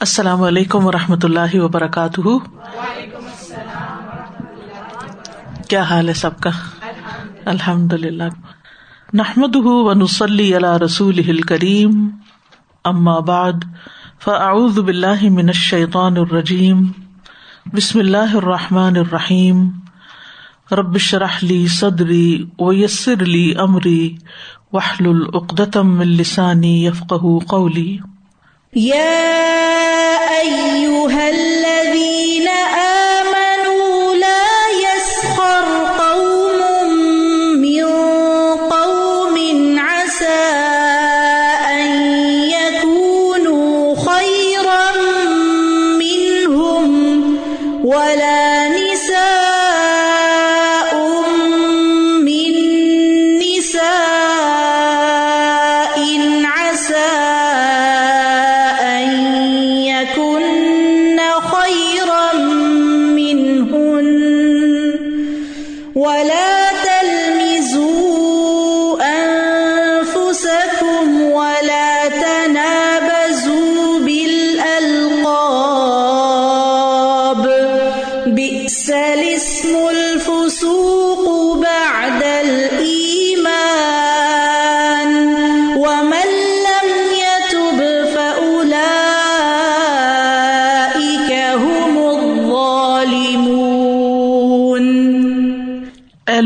السلام علیکم و رحمۃ اللہ وبرکاتہ۔ کیا حال ہے سب کا؟ الحمد للہ نحمد ونسلی علی رسول کریم اما بعد، فاعوذ باللہ من الشیطان الرجیم۔ بسم اللہ الرحمٰن الرحیم۔ ربش رحلی صدری ویسر علی عمری وحل العقدم السانی یفق قولی۔ يا أيها الذين آمنوا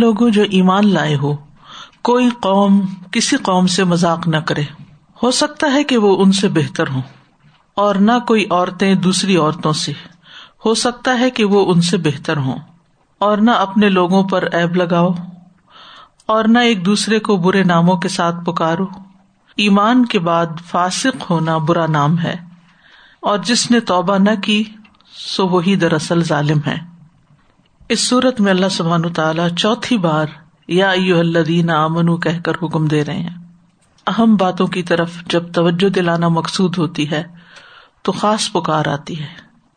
لوگوں جو ایمان لائے ہو، کوئی قوم کسی قوم سے مذاق نہ کرے۔ ہو سکتا ہے کہ وہ ان سے بہتر ہوں، اور نہ کوئی عورتیں دوسری عورتوں سے۔ ہو سکتا ہے کہ وہ ان سے بہتر ہوں، اور نہ اپنے لوگوں پر ایب لگاؤ، اور نہ ایک دوسرے کو برے ناموں کے ساتھ پکارو۔ ایمان کے بعد فاسق ہونا برا نام ہے، اور جس نے توبہ نہ کی، سو وہی دراصل ظالم ہے۔ اس صورت میں اللہ سبحان تعالیٰ چوتھی بار یا ایو الدین امن کہہ کر حکم دے رہے ہیں۔ اہم باتوں کی طرف جب توجہ دلانا مقصود ہوتی ہے، تو خاص پکار آتی ہے۔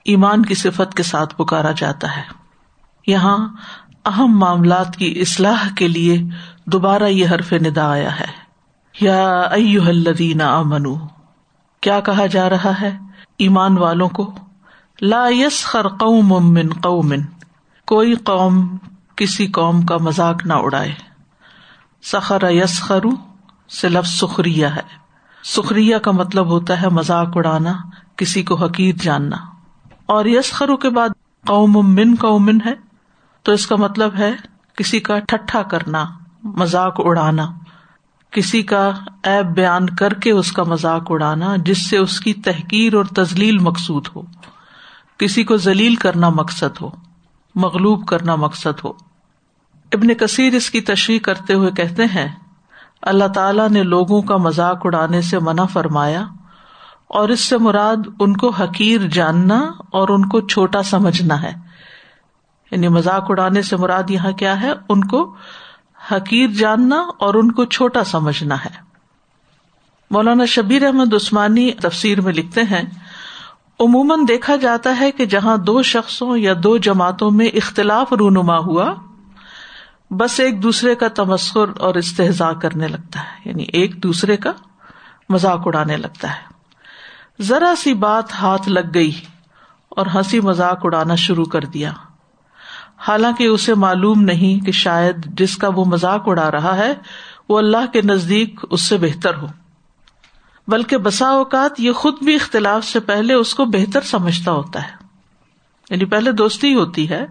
ایمان کی صفت کے ساتھ پکارا جاتا ہے۔ یہاں اہم معاملات کی اصلاح کے لیے دوبارہ یہ حرف ندا آیا ہے۔ یا ایو الدین امن کیا کہا جا رہا ہے؟ ایمان والوں کو، لا یس خر قوم من قومن کوئی قوم کسی قوم کا مذاق نہ اڑائے۔ سخر یس خرو سے لفظ سخریہ ہے۔ سخریہ کا مطلب ہوتا ہے مذاق اڑانا، کسی کو حقیر جاننا۔ اور یس خرو کے بعد قوم من قومن ہے، تو اس کا مطلب ہے کسی کا ٹھٹھا کرنا، مذاق اڑانا۔ کسی کا ایب بیان کر کے اس کا مذاق اڑانا، جس سے اس کی تحقیر اور تزلیل مقصود ہو۔ کسی کو ذلیل کرنا مقصد ہو۔ مغلوب کرنا مقصد ہو۔ ابن کثیر اس کی تشریح کرتے ہوئے کہتے ہیں، اللہ تعالی نے لوگوں کا مذاق اڑانے سے منع فرمایا اور اس سے مراد ان کو حقیر جاننا اور ان کو چھوٹا سمجھنا ہے۔ یعنی مذاق اڑانے سے مراد یہاں کیا ہے؟ ان کو حقیر جاننا اور ان کو چھوٹا سمجھنا ہے۔ مولانا شبیر احمد عثمانی تفسیر میں لکھتے ہیں عموماً دیکھا جاتا ہے کہ جہاں دو شخصوں یا دو جماعتوں میں اختلاف رونما ہوا، بس ایک دوسرے کا تمسخر اور استحضا کرنے لگتا ہے یعنی ایک دوسرے کا مذاق اڑانے لگتا ہے۔ ذرا سی بات ہاتھ لگ گئی اور ہنسی مذاق اڑانا شروع کر دیا۔ حالانکہ اسے معلوم نہیں کہ شاید جس کا وہ مذاق اڑا رہا ہے، وہ اللہ کے نزدیک اس سے بہتر ہو۔ بلکہ بسا اوقات یہ خود بھی اختلاف سے پہلے اس کو بہتر سمجھتا ہوتا ہے۔ یعنی پہلے دوستی ہوتی ہے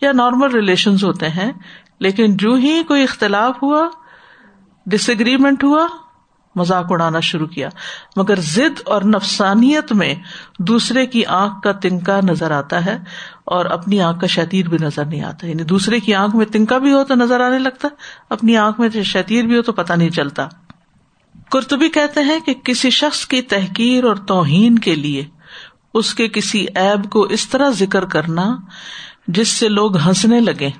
یا نارمل ریلیشن ہوتے ہیں، لیکن جو ہی کوئی اختلاف ہوا ڈس اگریمنٹ ہوا، مذاق اڑانا شروع کیا۔ مگر ضد اور نفسانیت میں دوسرے کی آنکھ کا تنکا نظر آتا ہے اور اپنی آنکھ کا شتیر بھی نظر نہیں آتا۔ یعنی دوسرے کی آنکھ میں تنکا بھی ہو تو نظر آنے لگتا، اپنی آنکھ میں شتیر بھی ہو تو پتا نہیں چلتا۔ کرتبی کہتے ہیں کہ کسی شخص کی تحقیر اور توہین کے لیے اس کے کسی ایب کو اس طرح ذکر کرنا جس سے لوگ ہنسنے لگے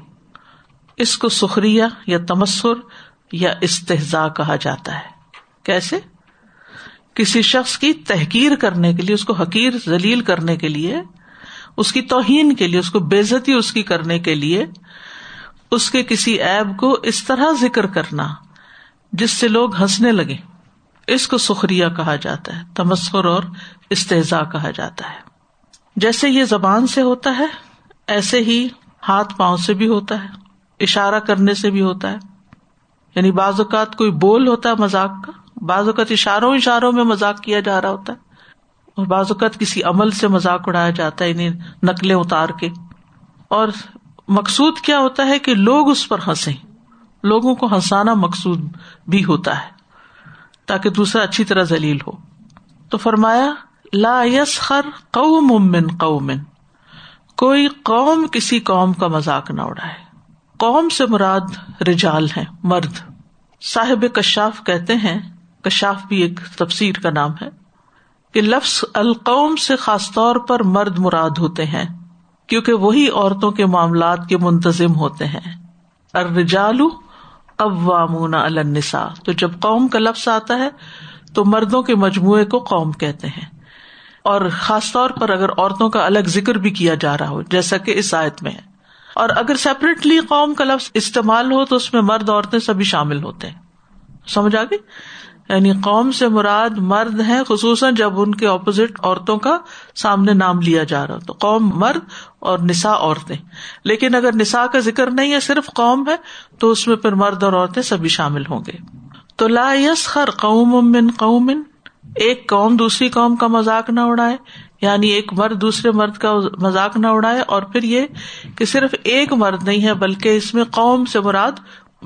اس کو سخریہ یا تمسر یا استحزا کہا جاتا ہے۔ کیسے؟ کسی شخص کی تحقیر کرنے کے لیے، اس کو حقیر، ذلیل کرنے کے لیے، اس کی توہین کے لیے، اس کو بےزتی اس کی کرنے کے لیے، اس کے کسی ایب کو اس طرح ذکر کرنا جس سے لوگ ہنسنے لگے اس کو سخریہ کہا جاتا ہے، تمسخر اور استحزا کہا جاتا ہے۔ جیسے یہ زبان سے ہوتا ہے، ایسے ہی ہاتھ پاؤں سے بھی ہوتا ہے، اشارہ کرنے سے بھی ہوتا ہے۔ یعنی بعض اوقات کوئی بول ہوتا ہے مزاق کا، بعض اوقات اشاروں اشاروں میں مزاق کیا جا رہا ہوتا ہے، اور بعض اوقات کسی عمل سے مذاق اڑایا جاتا ہے یعنی نقلیں اتار کے۔ اور مقصود کیا ہوتا ہے کہ لوگ اس پر ہنسے لوگوں کو ہنسانا مقصود بھی ہوتا ہے۔ تاکہ دوسرا اچھی طرح ذلیل ہو۔ تو فرمایا، لا یس خر قوم من قومن کوئی قوم کسی قوم کا مذاق نہ اڑائے۔ قوم سے مراد رجال ہے مرد۔ صاحب کشاف کہتے ہیں، کشاف بھی ایک تفسیر کا نام ہے، کہ لفظ القوم سے خاص طور پر مرد مراد ہوتے ہیں، کیونکہ وہی عورتوں کے معاملات کے منتظم ہوتے ہیں۔ ارجالو قوامون النساء۔ تو جب قوم کا لفظ آتا ہے، تو مردوں کے مجموعے کو قوم کہتے ہیں۔ اور خاص طور پر اگر عورتوں کا الگ ذکر بھی کیا جا رہا ہو، جیسا کہ اس آیت میں ہے۔ اور اگر سیپریٹلی قوم کا لفظ استعمال ہو، تو اس میں مرد عورتیں سبھی شامل ہوتے ہیں۔ سمجھ آگے یعنی قوم سے مراد مرد ہے خصوصاً جب ان کے اپوزٹ عورتوں کا سامنے نام لیا جا رہا تو قوم مرد اور نسا عورتیں۔ لیکن اگر نسا کا ذکر نہیں ہے، صرف قوم ہے، تو اس میں پھر مرد اور عورتیں سبھی شامل ہوں گے۔ تو لا یس خر قوم من قوم، ایک قوم دوسری قوم کا مذاق نہ اڑائے یعنی ایک مرد دوسرے مرد کا مذاق نہ اڑائے، اور پھر یہ کہ صرف ایک مرد نہیں ہے، بلکہ اس میں قوم سے مراد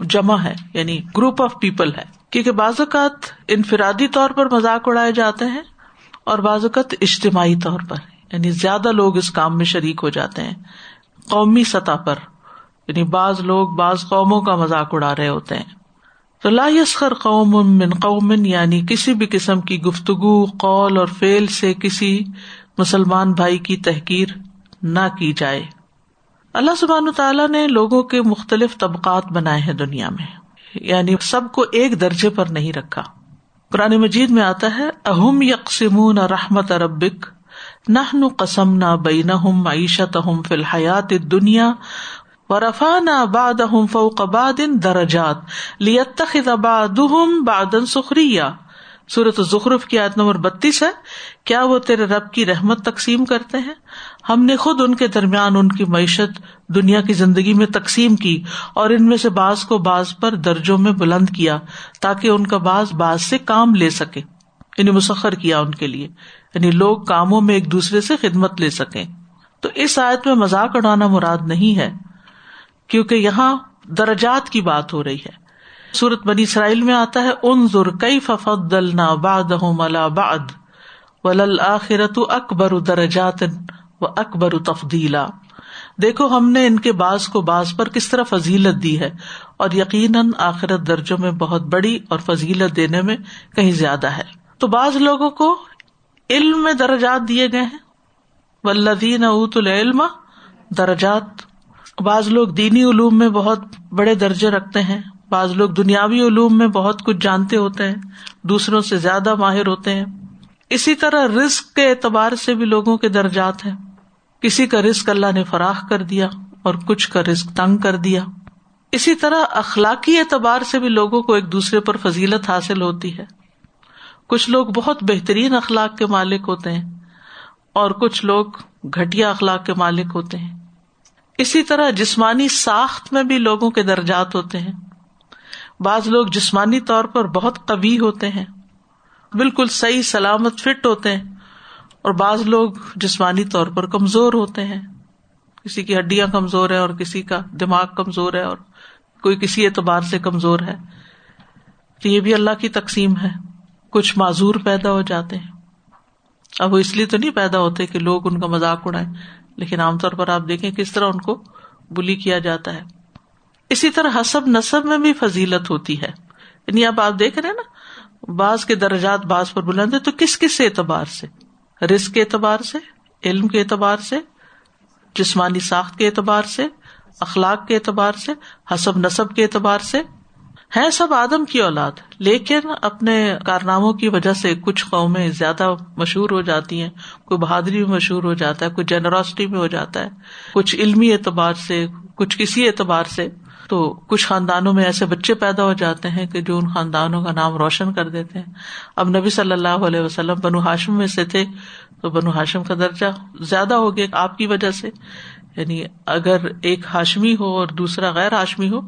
جمع ہے یعنی گروپ آف پیپل ہے۔ کیونکہ بعض اوقات انفرادی طور پر مذاق اڑائے جاتے ہیں اور بعض اوقات اجتماعی طور پر۔ یعنی زیادہ لوگ اس کام میں شریک ہو جاتے ہیں۔ قومی سطح پر یعنی بعض لوگ بعض قوموں کا مذاق اڑا رہے ہوتے ہیں۔ تو لا یسخر قوم من قوم یعنی کسی بھی قسم کی گفتگو، قول اور فیل سے کسی مسلمان بھائی کی تحقیر نہ کی جائے۔ اللہ سبحان تعالیٰ نے لوگوں کے مختلف طبقات بنائے ہیں دنیا میں۔ یعنی سب کو ایک درجے پر نہیں رکھا۔ قرآن مجید میں آتا ہے، اہم یکسم نہ رحمت اربک نہ قسم نہ بین معیشت ہم فی الحیات دنیا و رفا نہ باد ہم فوق بادن درجات لیتخ باد بادن سخریہ صورت ظخرف کی آیت نمبر بتیس ہے، کیا وہ تیرے رب کی رحمت تقسیم کرتے ہیں؟ ہم نے خود ان کے درمیان ان کی معیشت دنیا کی زندگی میں تقسیم کی اور ان میں سے بعض کو بعض پر درجوں میں بلند کیا تاکہ ان کا بعض بعض سے کام لے سکے یعنی مسخر کیا ان کے لیے یعنی لوگ کاموں میں ایک دوسرے سے خدمت لے سکیں۔ تو اس آیت میں مذاق اڑانا مراد نہیں ہے، کیونکہ یہاں درجات کی بات ہو رہی ہے۔ سورت بنی اسرائیل میں آتا ہے ان ضر کئی ففد دلنا باد باد ولل آخرت اکبر درجات۔ و اکبر تفدیلا دیکھو، ہم نے ان کے باز کو باز پر کس طرح فضیلت دی ہے؟ اور یقیناً آخرت درجوں میں بہت بڑی اور فضیلت دینے میں کہیں زیادہ ہے۔ تو بعض لوگوں کو علم میں درجات دیے گئے ہیں۔ ولدین اوت العلم درجات۔ بعض لوگ دینی علوم میں بہت بڑے درجے رکھتے ہیں۔ بعض لوگ دنیاوی علوم میں بہت کچھ جانتے ہوتے ہیں۔ دوسروں سے زیادہ ماہر ہوتے ہیں۔ اسی طرح رسک کے اعتبار سے بھی لوگوں کے درجات ہیں۔ کسی کا رسک اللہ نے فراخ کر دیا اور کچھ کا رسک تنگ کر دیا۔ اسی طرح اخلاقی اعتبار سے بھی لوگوں کو ایک دوسرے پر فضیلت حاصل ہوتی ہے۔ کچھ لوگ بہت بہترین اخلاق کے مالک ہوتے ہیں اور کچھ لوگ گٹیا اخلاق کے مالک ہوتے ہیں۔ اسی طرح جسمانی ساخت میں بھی لوگوں کے درجات ہوتے ہیں۔ بعض لوگ جسمانی طور پر بہت قوی ہوتے ہیں، بالکل صحیح سلامت فٹ ہوتے ہیں۔ اور بعض لوگ جسمانی طور پر کمزور ہوتے ہیں۔ کسی کی ہڈیاں کمزور ہے اور کسی کا دماغ کمزور ہے اور کوئی کسی اعتبار سے کمزور ہے۔ تو یہ بھی اللہ کی تقسیم ہے۔ کچھ معذور پیدا ہو جاتے ہیں۔ اب وہ اس لیے تو نہیں پیدا ہوتے کہ لوگ ان کا مذاق اڑائیں، لیکن عام طور پر آپ دیکھیں کس طرح ان کو بلی کیا جاتا ہے۔ اسی طرح حسب نصب میں بھی فضیلت ہوتی ہے۔ یعنی اب آپ دیکھ رہے نا، بعض کے درجات بعض پر بلند ہے تو کس کس اعتبار سے؟ رسک کے اعتبار سے، علم کے اعتبار سے، جسمانی ساخت کے اعتبار سے، اخلاق کے اعتبار سے، حسب نصب کے اعتبار سے۔ ہے سب آدم کی اولاد، لیکن اپنے کارناموں کی وجہ سے کچھ قومیں زیادہ مشہور ہو جاتی ہیں، کوئی بہادری میں مشہور ہو جاتا ہے، کوئی جنروسٹی میں ہو جاتا ہے، کچھ علمی اعتبار سے، کچھ کسی اعتبار سے۔ تو کچھ خاندانوں میں ایسے بچے پیدا ہو جاتے ہیں کہ جو ان خاندانوں کا نام روشن کر دیتے ہیں۔ اب نبی صلی اللہ علیہ وسلم بنو ہاشم میں سے تھے تو بنو ہاشم کا درجہ زیادہ ہو گیا آپ کی وجہ سے۔ یعنی اگر ایک ہاشمی ہو اور دوسرا غیر ہاشمی ہو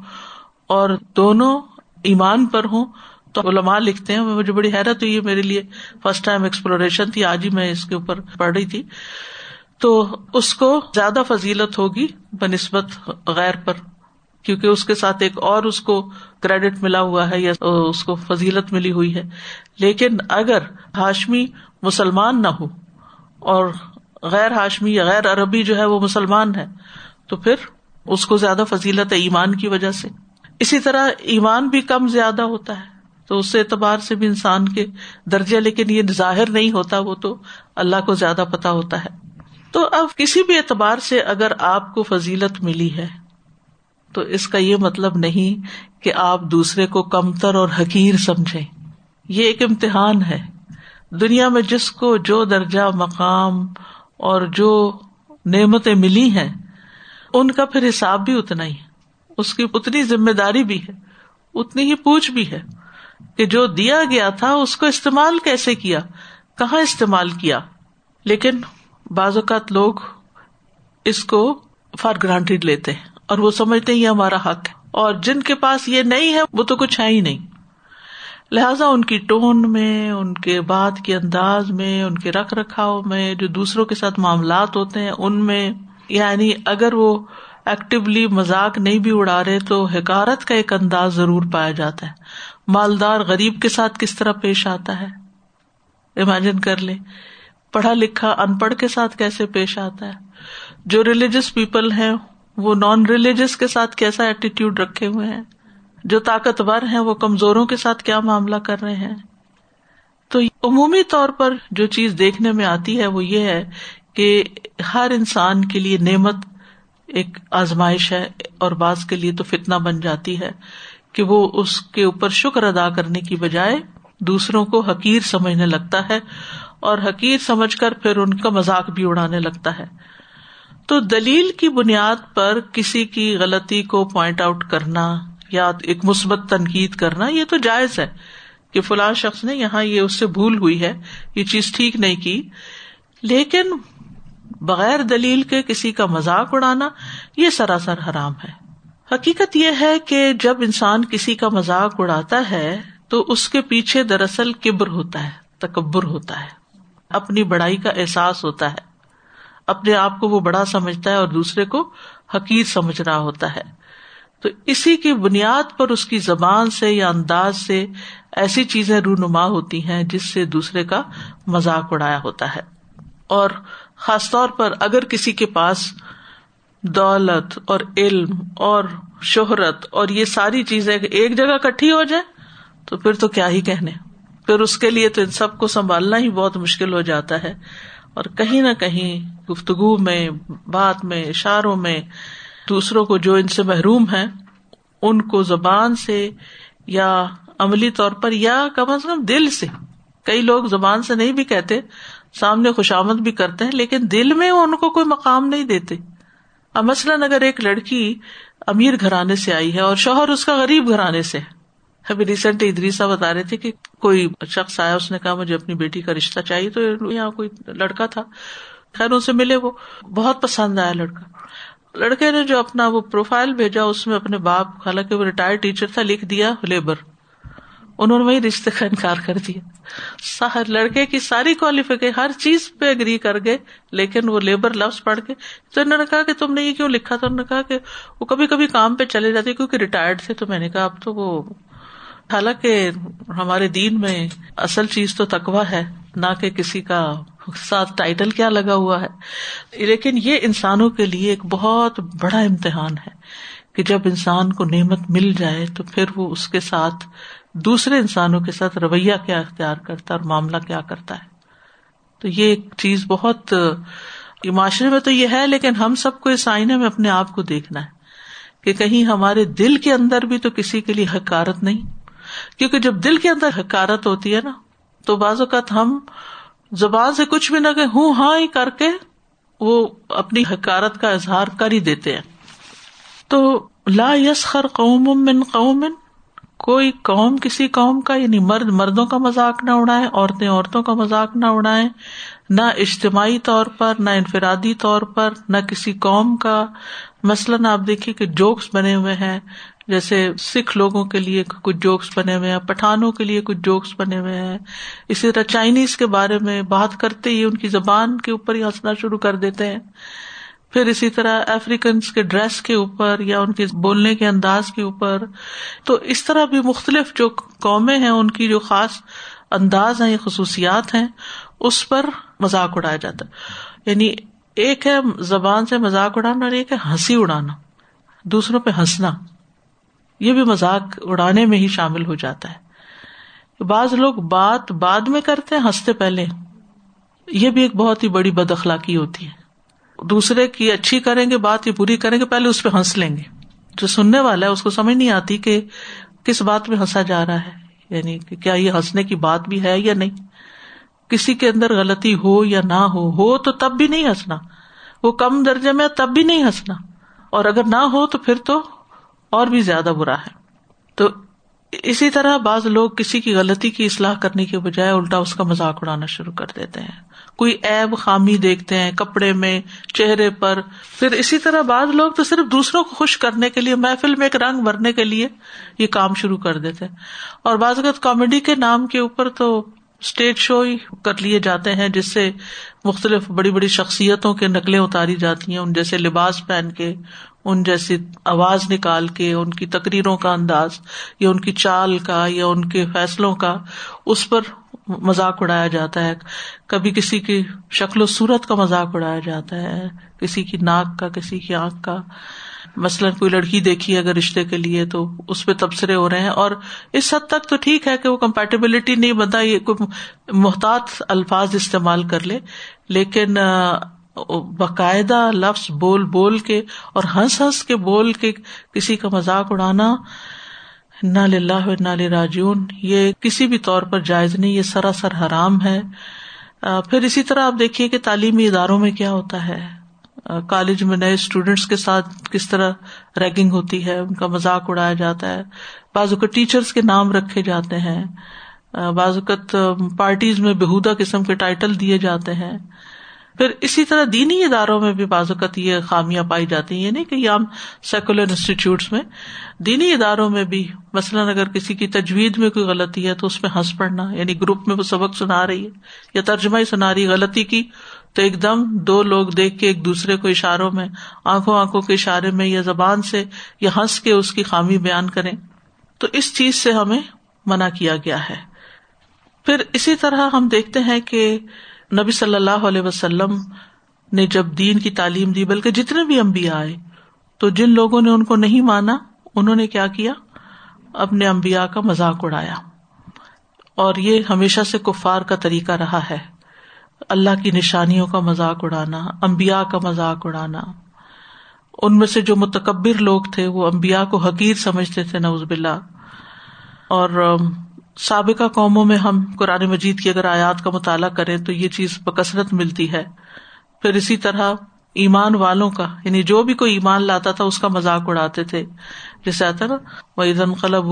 اور دونوں ایمان پر ہوں تو علماء لکھتے ہیں، مجھے بڑی حیرت ہوئی ہے میرے لیے۔ فرسٹ ٹائم ایکسپلوریشن تھی، آج ہی میں اس کے اوپر پڑھ رہی تھی۔ تو اس کو زیادہ فضیلت ہوگی بہ نسبت غیر پر۔ کیونکہ اس کے ساتھ ایک اور اس کو کریڈٹ ملا ہوا ہے یا اس کو فضیلت ملی ہوئی ہے۔ لیکن اگر ہاشمی مسلمان نہ ہو اور غیر ہاشمی یا غیر عربی جو ہے وہ مسلمان ہے، تو پھر اس کو زیادہ فضیلت ہے ایمان کی وجہ سے۔ اسی طرح ایمان بھی کم زیادہ ہوتا ہے، تو اس اعتبار سے بھی انسان کے درجے، لیکن یہ ظاہر نہیں ہوتا، وہ تو اللہ کو زیادہ پتا ہوتا ہے۔ تو اب کسی بھی اعتبار سے اگر آپ کو فضیلت ملی ہے تو اس کا یہ مطلب نہیں کہ آپ دوسرے کو کمتر اور حقیر سمجھے یہ ایک امتحان ہے۔ دنیا میں جس کو جو درجہ، مقام اور جو نعمتیں ملی ہیں، ان کا پھر حساب بھی اتنا ہی۔ اس کی اتنی ذمہ داری بھی ہے، اتنی ہی پوچھ بھی ہے کہ جو دیا گیا تھا، اس کو استعمال کیسے کیا؟ کہاں استعمال کیا؟ لیکن بعض اوقات لوگ اس کو فار گرانٹیڈ لیتے ہیں۔ اور وہ سمجھتے یہ ہمارا حق ہے۔ اور جن کے پاس یہ نہیں ہے، وہ تو کچھ ہے ہی نہیں۔ لہذا ان کی ٹون میں، ان کے بات کے انداز میں، ان کے رکھ رکھاؤ میں، جو دوسروں کے ساتھ معاملات ہوتے ہیں، ان میں یعنی اگر وہ ایکٹیولی مزاق نہیں بھی اڑا رہے تو حکارت کا ایک انداز ضرور پایا جاتا ہے۔ مالدار غریب کے ساتھ کس طرح پیش آتا ہے؟ امیجن کر لے پڑھا لکھا ان پڑھ کے ساتھ کیسے پیش آتا ہے؟ جو ریلیجس پیپل ہیں وہ نان ریلیجس کے ساتھ کیسا ایٹیٹیوڈ رکھے ہوئے ہیں؟ جو طاقتور ہیں، وہ کمزوروں کے ساتھ کیا معاملہ کر رہے ہیں؟ تو عمومی طور پر جو چیز دیکھنے میں آتی ہے، وہ یہ ہے کہ ہر انسان کے لیے نعمت ایک آزمائش ہے، اور بعض کے لیے تو فتنا بن جاتی ہے کہ وہ اس کے اوپر شکر ادا کرنے کی بجائے دوسروں کو حقیر سمجھنے لگتا ہے، اور حقیر سمجھ کر پھر ان کا مذاق بھی اڑانے لگتا ہے۔ تو دلیل کی بنیاد پر کسی کی غلطی کو پوائنٹ آؤٹ کرنا یا ایک مثبت تنقید کرنا، یہ تو جائز ہے کہ فلاں شخص نے یہاں یہ اس سے بھول ہوئی ہے، یہ چیز ٹھیک نہیں کی۔ لیکن بغیر دلیل کے کسی کا مذاق اڑانا، یہ سراسر حرام ہے۔ حقیقت یہ ہے کہ جب انسان کسی کا مذاق اڑاتا ہے، تو اس کے پیچھے دراصل کبر ہوتا ہے، تکبر ہوتا ہے۔ اپنی بڑائی کا احساس ہوتا ہے۔ اپنے آپ کو وہ بڑا سمجھتا ہے اور دوسرے کو حقیر سمجھ رہا ہوتا ہے۔ تو اسی کی بنیاد پر اس کی زبان سے یا انداز سے ایسی چیزیں رونما ہوتی ہیں جس سے دوسرے کا مذاق اڑایا ہوتا ہے۔ اور خاص طور پر اگر کسی کے پاس دولت اور علم اور شہرت اور یہ ساری چیزیں ایک جگہ کٹھی ہو جائے تو پھر تو کیا ہی کہنے۔ پھر اس کے لیے تو ان سب کو سنبھالنا ہی بہت مشکل ہو جاتا ہے۔ اور کہیں نہ کہیں گفتگو میں، بات میں، اشاروں میں، دوسروں کو جو ان سے محروم ہے ان کو زبان سے یا عملی طور پر یا کم از کم دل سے۔ کئی لوگ زبان سے نہیں بھی کہتے، سامنے خوشامد بھی کرتے ہیں، لیکن دل میں ان کو کوئی مقام نہیں دیتے۔ اب مثلاً اگر ایک لڑکی امیر گھرانے سے آئی ہے اور شوہر اس کا غریب گھرانے سے ابھی ریسنٹ ادریسا بتا رہے تھے کہ کوئی شخص آیا، اس نے کہا مجھے اپنی بیٹی کا رشتہ چاہیے، تو یہاں کوئی لڑکا تھا۔ خیر ان سے ملے وہ بہت پسند آیا لڑکا۔ لڑکے نے جو اپنا وہ پروفائل بھیجا، اس میں اپنے باپ، حالانکہ وہ ریٹائرڈ ٹیچر تھا، لکھ دیا لیبر انہوں نے وہی رشتے کا انکار کر دیا۔ لڑکے کی ساری کوالیفکیشن ہر چیز پہ اگری کر گئے، لیکن وہ لیبر لفظ پڑھ کے۔ تو انہوں نے کہا کہ تم نے یہ کیوں لکھا تھا؟ انہوں نے کہا کہ وہ کبھی کبھی کام پہ چلے جاتے کیونکہ ریٹائرڈ تھے۔ تو میں نے کہا، اب تو وہ حالانکہ ہمارے دین میں اصل چیز تو تکوا ہے۔ نہ کہ کسی کا ساتھ ٹائٹل کیا لگا ہوا ہے۔ لیکن یہ انسانوں کے لیے ایک بہت بڑا امتحان ہے کہ جب انسان کو نعمت مل جائے تو پھر وہ اس کے ساتھ دوسرے انسانوں کے ساتھ رویہ کیا اختیار کرتا ہے اور معاملہ کیا کرتا ہے۔ تو یہ ایک چیز بہت معاشرے میں تو یہ ہے، لیکن ہم سب کو اس آئینے میں اپنے آپ کو دیکھنا ہے کہ کہیں ہمارے دل کے اندر بھی تو کسی کے لیے حکارت نہیں۔ کیونکہ جب دل کے اندر حکارت ہوتی ہے نا تو بعض اوقات ہم زبان سے کچھ بھی نہ کہ ہوں ہاں ہی کر کے وہ اپنی حکارت کا اظہار کر ہی دیتے ہیں۔ تو لا یس خر قوم من قوم، کوئی قوم، کسی قوم کا یعنی مرد، مردوں کا مذاق نہ اڑائے عورتیں، عورتوں کا مذاق نہ اڑائے نہ اجتماعی طور پر، نہ انفرادی طور پر، نہ کسی قوم کا۔ مثلاً آپ دیکھیے کہ جوکس بنے ہوئے ہیں جیسے سکھ لوگوں کے لیے کچھ جوکس بنے ہوئے ہیں، پٹھانوں کے لیے کچھ جوکس بنے ہوئے ہیں۔ اسی طرح چائنیز کے بارے میں بات کرتے ہی ان کی زبان کے اوپر ہی ہنسنا شروع کر دیتے ہیں۔ پھر اسی طرح افریقنس کے ڈریس کے اوپر یا ان کے بولنے کے انداز کے اوپر۔ تو اس طرح بھی مختلف جو قومیں ہیں، ان کی جو خاص انداز ہیں یا خصوصیات ہیں، اس پر مذاق اڑایا جاتا ہے۔ یعنی ایک ہے زبان سے مذاق اڑانا اور ایک ہے ہنسی اڑانا۔ دوسروں پہ ہنسنا۔ یہ بھی مذاق اڑانے میں ہی شامل ہو جاتا ہے۔ بعض لوگ بات بعد میں کرتے ہیں، ہنستے پہلے۔ یہ بھی ایک بہت ہی بڑی بد اخلاقی ہوتی ہے۔ دوسرے کی اچھی کریں گے، بات یا بری کریں گے، پہلے اس پہ ہنس لیں گے۔ جو سننے والا ہے، اس کو سمجھ نہیں آتی کہ کس بات میں ہنسا جا رہا ہے۔ یعنی کہ کیا یہ ہنسنے کی بات بھی ہے یا نہیں؟ کسی کے اندر غلطی ہو یا نہ ہو ہو تو تب بھی نہیں ہنسنا۔ وہ کم درجے میں تب بھی نہیں ہنسنا۔ اور اگر نہ ہو تو پھر تو اور بھی زیادہ برا ہے۔ تو اسی طرح بعض لوگ کسی کی غلطی کی اصلاح کرنے کے بجائے الٹا اس کا مذاق اڑانا شروع کر دیتے ہیں۔ کوئی ایب خامی دیکھتے ہیں کپڑے میں، چہرے پر۔ پھر اسی طرح بعض لوگ تو صرف دوسروں کو خوش کرنے کے لیے، محفل میں ایک رنگ بھرنے کے لیے یہ کام شروع کر دیتے ہیں۔ اور بعض اوقات کامیڈی کے نام کے اوپر تو اسٹیج شو ہی کر لیے جاتے ہیں، جس سے مختلف بڑی بڑی شخصیتوں کے نقلیں اتاری جاتی ہیں، ان جیسے لباس پہن کے ان جیسی آواز نکال کے، ان کی تقریروں کا انداز، یا ان کی چال کا، یا ان کے فیصلوں کا، اس پر مذاق اڑایا جاتا ہے۔ کبھی کسی کی شکل و صورت کا مذاق اڑایا جاتا ہے، کسی کی ناک کا، کسی کی آنکھ کا۔ مثلاً کوئی لڑکی دیکھی اگر رشتے کے لیے تو اس پہ تبصرے ہو رہے ہیں، اور اس حد تک تو ٹھیک ہے کہ وہ کمپیٹیبلٹی نہیں بنتا، یہ کوئی محتاط الفاظ استعمال کر لے، لیکن باقاعدہ لفظ بول بول کے اور ہنس ہنس کے بول کے کسی کا مذاق اڑانا نہ لاہ نہ راجون یہ کسی بھی طور پر جائز نہیں، یہ سراسر حرام ہے۔ پھر اسی طرح آپ دیکھیے کہ تعلیمی اداروں میں کیا ہوتا ہے۔ کالج میں نئے اسٹوڈینٹس کے ساتھ کس طرح ریگنگ ہوتی ہے، ان کا مذاق اڑایا جاتا ہے۔ بعض اوقات ٹیچرس کے نام رکھے جاتے ہیں۔ بعض اوقات پارٹیز میں بےحدہ قسم کے ٹائٹل دیے جاتے ہیں۔ پھر اسی طرح دینی اداروں میں بھی بعض اوقات یہ خامیاں پائی جاتی ہیں یعنی کہ عام سیکولر انسٹیٹیوٹس میں دینی اداروں میں بھی مثلاً اگر کسی کی تجویز میں کوئی غلطی ہے تو اس میں ہنس پڑنا یعنی گروپ میں وہ سبق سنا رہی ہے یا ترجمہ ہی سنا رہی غلطی کی، تو ایک دم دو لوگ دیکھ کے ایک دوسرے کو اشاروں میں، آنکھوں آنکھوں کے اشارے میں یا زبان سے یا ہنس کے اس کی خامی بیان کریں۔ تو اس چیز سے ہمیں منع کیا گیا ہے۔ پھر اسی طرح ہم دیکھتے ہیں کہ نبی صلی اللہ علیہ وسلم نے جب دین کی تعلیم دی، بلکہ جتنے بھی امبیا آئے، تو جن لوگوں نے ان کو نہیں مانا، انہوں نے کیا کیا؟ اپنے امبیا کا مذاق اڑایا۔ اور یہ ہمیشہ سے کفار کا طریقہ رہا ہے۔ اللہ کی نشانیوں کا مذاق اڑانا امبیا کا مذاق اڑانا۔ ان میں سے جو متکبر لوگ تھے، وہ امبیا کو حقیر سمجھتے تھے نوز بلا اور سابقہ قوموں میں ہم قرآن مجید کی اگر آیات کا مطالعہ کریں تو یہ چیز بکثرت ملتی ہے۔ پھر اسی طرح ایمان والوں کا یعنی جو بھی کوئی ایمان لاتا تھا اس کا مذاق اڑاتے تھے۔ جیسے آتا نا وہ انقلب